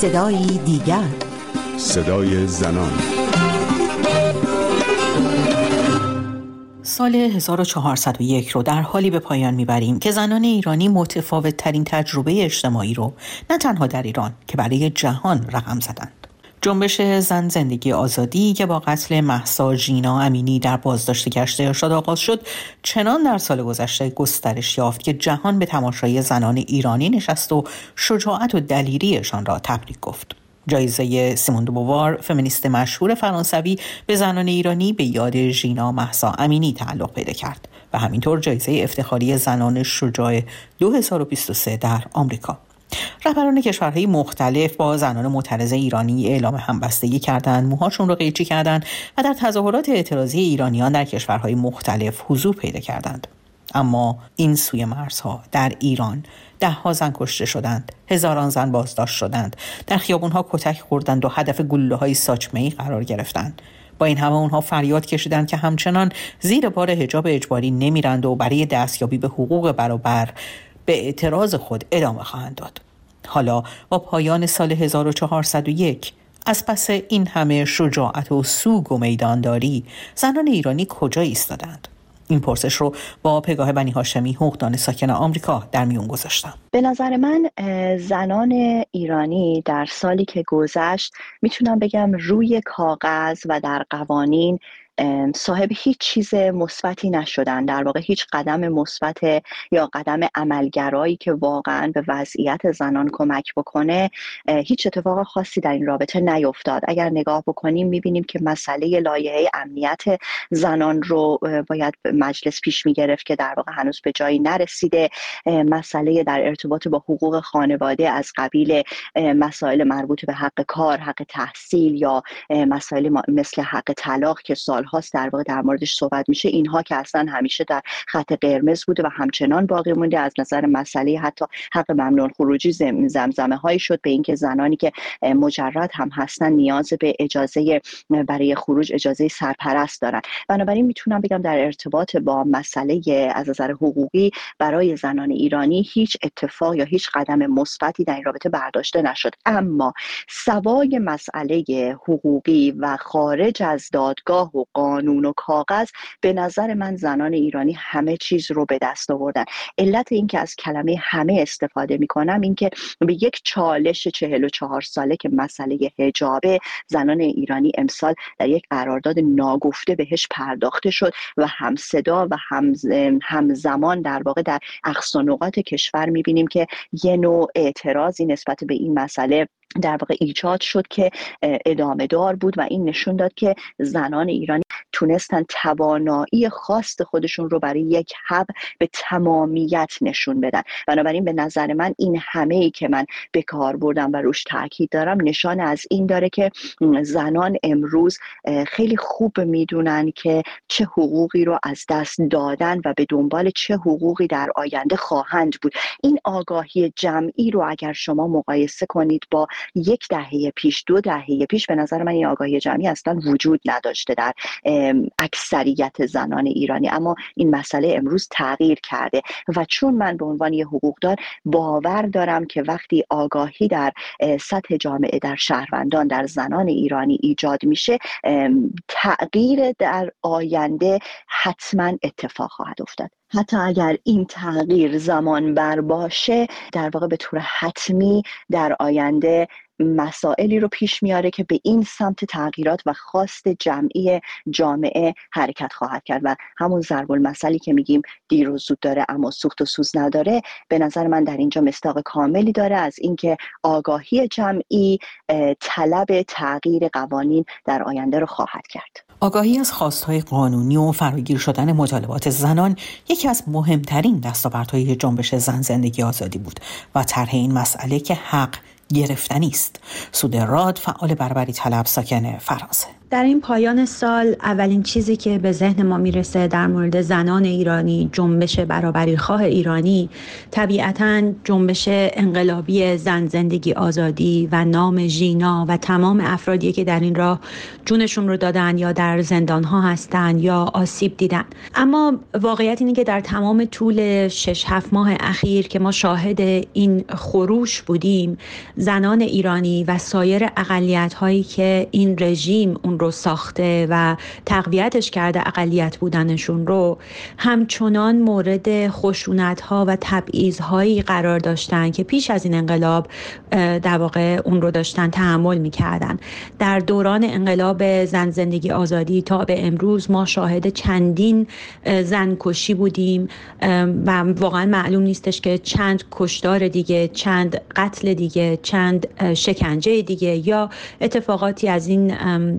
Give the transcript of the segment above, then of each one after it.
صدای دیگر صدای زنان سال 1401 رو در حالی به پایان می‌بریم که زنان ایرانی متفاوت ترین تجربه اجتماعی رو نه تنها در ایران که برای جهان رقم زدند. جنبش زن زندگی آزادی که با قتل محسا جینا امینی در بازداشت گشت ارشاد آغاز شد چنان در سال گذشته گسترش یافت که جهان به تماشای زنان ایرانی نشست و شجاعت و دلیریشان را تبریک گفت. جایزه سیمون بووار فمینیست مشهور فرانسوی به زنان ایرانی به یاد ژینا محسا امینی تعلق پیدا کرد و همینطور جایزه افتخاری زنان شجاع 2023 در آمریکا. رهبران کشورهای مختلف با زنان معترض ایرانی اعلام همبستگی کردند موهاشون رو قیچی کردند و در تظاهرات اعتراضی ایرانیان در کشورهای مختلف حضور پیدا کردند. اما این سوی مرزها در ایران ده ها زن کشته شدند هزاران زن بازداشت شدند در خیابونها کتک خوردند و هدف گلوله های ساچمه قرار گرفتند. با این همه اونها فریاد کشیدند که همچنان زیر بار حجاب اجباری نمیرند و برای دستیابی به حقوق برابر به اعتراض خود ادامه خواهند داد. حالا با پایان سال 1401 از پس این همه شجاعت و سوگ و میدانداری زنان ایرانی کجا ایستادند؟ این پرسش رو با پگاه بنی هاشمی حقوقدان ساکن آمریکا در میون گذاشتم. به نظر من زنان ایرانی در سالی که گذشت می‌تونم بگم روی کاغذ و در قوانین صاحب هیچ چیز مثبتی نشدن. در واقع هیچ قدم مثبت یا قدم عملگرایی که واقعا به وضعیت زنان کمک بکنه هیچ اتفاق خاصی در این رابطه نیفتاد. اگر نگاه بکنیم می‌بینیم که مسئله لایحه امنیت زنان رو باید مجلس پیش می‌گرفت که در واقع هنوز به جایی نرسیده. مسئله در ارتباط با حقوق خانواده از قبیل مسائل مربوط به حق کار حق تحصیل یا مسائل مثل حق طلاق که سال هاست در واقع در موردش صحبت میشه اینها که اصلا همیشه در خط قرمز بوده و همچنان باقی مونده. از نظر مسئله حتی حق ممنون خروجی زمزمه هایی شد به اینکه زنانی که مجرد هم هستن نیاز به اجازه برای خروج اجازه سرپرست دارن. بنابراین می‌تونم بگم در ارتباط با مسئله از نظر حقوقی برای زنان ایرانی هیچ اتفاق یا هیچ قدم مثبتی در این رابطه برداشته نشد. اما سوای مسئله حقوقی و خارج از دادگاه و قانون و کاغذ به نظر من زنان ایرانی همه چیز رو به دست آوردن. علت اینکه از کلمه همه استفاده می‌کنم اینکه به یک چالش چهل و چهار ساله که مسئله حجابه زنان ایرانی امسال در یک قرارداد ناگفته بهش پرداخته شد و هم صدا و هم همزمان در واقع در اقصا نقاط کشور می‌بینیم که یه نوع اعتراضی نسبت به این مسئله در واقع ایجاد شد که ادامه دار بود و این نشون داد که زنان ایرانی تونستن توانایی خاص خودشون رو برای یک حق به تمامیت نشون بدن. بنابراین به نظر من این همه ای که من به کار بردم و روش تاکید دارم نشان از این داره که زنان امروز خیلی خوب می‌دونن که چه حقوقی رو از دست دادن و به دنبال چه حقوقی در آینده خواهند بود. این آگاهی جمعی رو اگر شما مقایسه کنید با یک دهه پیش دو دهه پیش به نظر من این آگاهی جمعی اصلا وجود نداشته. در اکثریت زنان ایرانی. اما این مسئله امروز تغییر کرده و چون من به عنوان یه حقوقدار باور دارم که وقتی آگاهی در سطح جامعه در شهروندان در زنان ایرانی ایجاد میشه تغییر در آینده حتما اتفاق خواهد افتاد. حتی اگر این تغییر زمان بر باشه در واقع به طور حتمی در آینده مسائلی رو پیش میاره که به این سمت تغییرات و خواست جمعی جامعه حرکت خواهد کرد. و همون ضرب المثلی که میگیم دیر و زود داره اما سوخت و سوز نداره به نظر من در اینجا مستاق کاملی داره از اینکه آگاهی جمعی طلب تغییر قوانین در آینده رو خواهد کرد. آگاهی از خواستهای قانونی و فراگیر شدن مطالبات زنان یکی از مهمترین دستاوردهای جنبش زن زندگی آزادی بود و طرح این مسئله که حق گرفتنی است. سود راد فعال برابری طلب ساکن فرانسه. در این پایان سال اولین چیزی که به ذهن ما می‌رسه در مورد زنان ایرانی جنبش برابری خواه ایرانی طبیعتا جنبش انقلابی زن زندگی آزادی و نام ژینا و تمام افرادی که در این راه جونشون رو دادن یا در زندان ها هستن یا آسیب دیدن. اما واقعیت اینه که در تمام طول شش هفت ماه اخیر که ما شاهد این خروش بودیم زنان ایرانی و سایر اقلیت هایی که این رژیم اون رو ساخته و تقویتش کرده اقلیت بودنشون رو همچنان مورد خشونت ها و تبعیض هایی قرار داشتن که پیش از این انقلاب در واقع اون رو داشتن تحمل می‌کردن. در دوران انقلاب زن زندگی آزادی تا به امروز ما شاهد چندین زن کشی بودیم. و واقعا معلوم نیستش که چند کشدار دیگه چند قتل دیگه چند شکنجه دیگه یا اتفاقاتی از این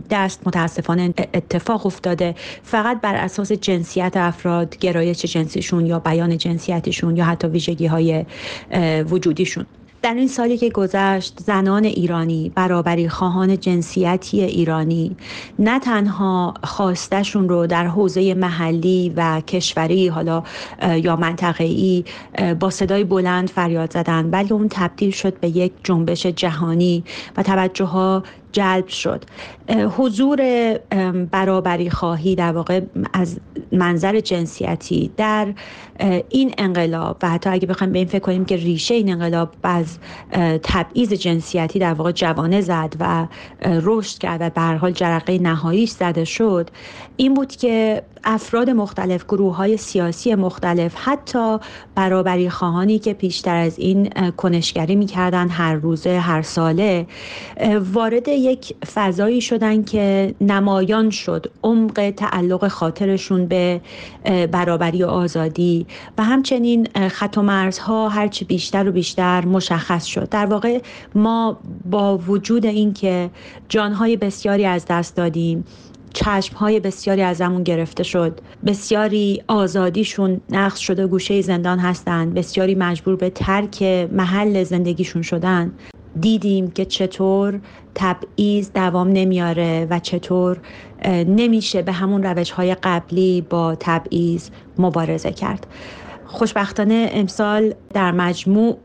دست متاسفانه اتفاق افتاده. فقط بر اساس جنسیت افراد گرایش جنسیشون یا بیان جنسیتشون یا حتی ویژگی های وجودیشون. در این سالی که گذشت زنان ایرانی برابری خواهان جنسیتی ایرانی نه تنها خواستشون رو در حوزه محلی و کشوری حالا یا منطقه‌ای با صدای بلند فریاد زدن بلکه اون تبدیل شد به یک جنبش جهانی و توجه ها جلب شد. حضور برابری خواهی در واقع از منظر جنسیتی در این انقلاب و حتی اگه بخوایم به این فکر کنیم که ریشه این انقلاب از تبعیض جنسیتی در واقع جوانه زد و رشد کرد و به حال جرقه نهاییش زده شد این بود که افراد مختلف گروه های سیاسی مختلف حتی برابری خواهانی که پیشتر از این کنشگری می‌کردن هر روزه هر ساله وارد یک فضایی شدن که نمایان شد عمق تعلق خاطرشون به برابری و آزادی و همچنین خط و مرزها هرچی بیشتر و بیشتر مشخص شد. در واقع ما با وجود اینکه جانهای بسیاری از دست دادیم چشم های بسیاری ازمون گرفته شد بسیاری آزادیشون نقص شده گوشه زندان هستند بسیاری مجبور به ترک محل زندگیشون شدن. دیدیم که چطور تبعیض دوام نمیاره و چطور نمیشه به همون روش های قبلی با تبعیض مبارزه کرد. خوشبختانه امسال در مجموع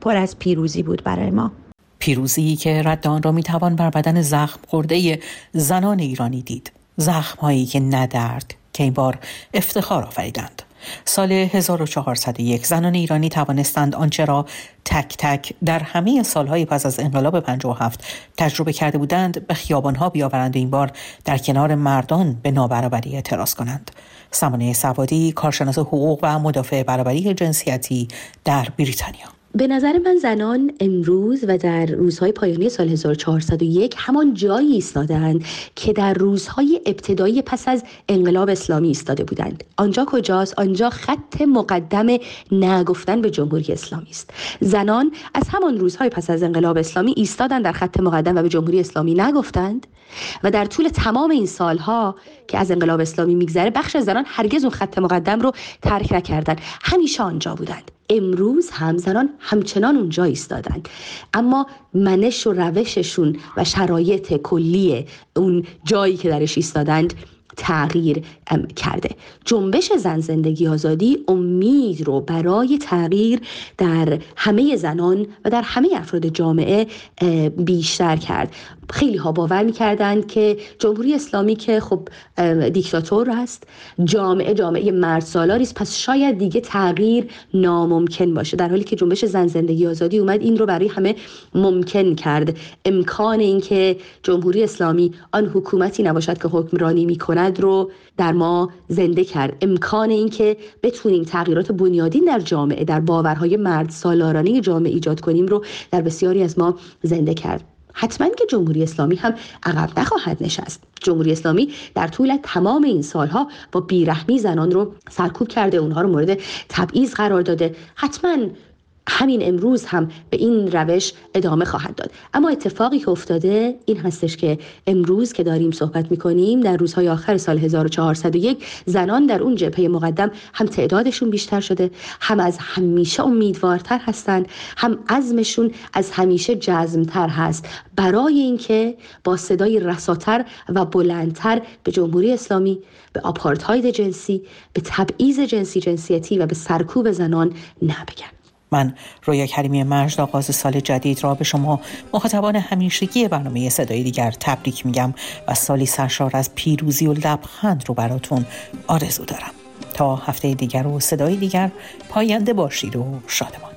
پر از پیروزی بود برای ما. پیروزی که رد آن را می‌توان بر بدن زخم خورده زنان ایرانی دید. زخم هایی که ندرد که این بار افتخار آفریدند. سال 1401 زنان ایرانی توانستند آنچه را تک تک در همه سالهای پس از انقلاب 57 تجربه کرده بودند به خیابانها بیاورند این بار در کنار مردان به نابرابری اعتراض کنند. سمانه سوادی کارشناس حقوق و مدافع برابری جنسیتی در بریتانیا. به نظر من زنان امروز و در روزهای پایانی سال 1401 همان جایی ایستادند که در روزهای ابتدایی پس از انقلاب اسلامی ایستاده بودند. آنجا کجاست؟ آنجا خط مقدم نگفتن به جمهوری اسلامی است. زنان از همان روزهای پس از انقلاب اسلامی ایستادند در خط مقدم و به جمهوری اسلامی نگفتند و در طول تمام این سالها که از انقلاب اسلامی میگذره بخش از زنان هرگز اون خط مقدم رو ترک نکردند. همیشه آنجا بودند. امروز همزنان همچنان اونجا ایستادند اما منش و روششون و شرایط کلی اون جایی که درش ایستادند تغییر کرده. جنبش زن زندگی آزادی امید رو برای تغییر در همه زنان و در همه افراد جامعه بیشتر کرد. خیلی ها باور می‌کردند که جمهوری اسلامی که خب دیکتاتور است جامعه جامعه مرد سالاری است پس شاید دیگه تغییر ناممکن باشه. در حالی که جنبش زن زندگی آزادی اومد این رو برای همه ممکن کرد. امکان اینکه جمهوری اسلامی آن حکومتی نباشد که حکمرانی می‌کند رو در ما زنده کرد. امکان اینکه بتونیم تغییرات بنیادین در جامعه در باورهای مرد سالارانه جامعه ایجاد کنیم رو در بسیاری از ما زنده کرد. حتما که جمهوری اسلامی هم عقب نخواهد نشست. جمهوری اسلامی در طول تمام این سالها با بیرحمی زنان رو سرکوب کرده اونها رو مورد تبعیض قرار داده. حتما همین امروز هم به این روش ادامه خواهد داد. اما اتفاقی که افتاده این هستش که امروز که داریم صحبت می‌کنیم در روزهای آخر سال 1401 زنان در اون جبهه مقدم هم تعدادشون بیشتر شده هم از همیشه امیدوارتر هستند هم عزمشون از همیشه جزمتر هست. برای اینکه با صدای رساتر و بلندتر به جمهوری اسلامی به آپارتاید جنسی به تبعیض جنسی جنسیتی و به سرکوب زنان نبگن. من رویا کریمی مرجد آغاز سال جدید را به شما مخاطبان همیشگی برنامه صدای دیگر تبریک میگم و سالی سرشار از پیروزی و لبخند رو براتون آرزو دارم. تا هفته دیگر و صدای دیگر پاینده باشید و شادمان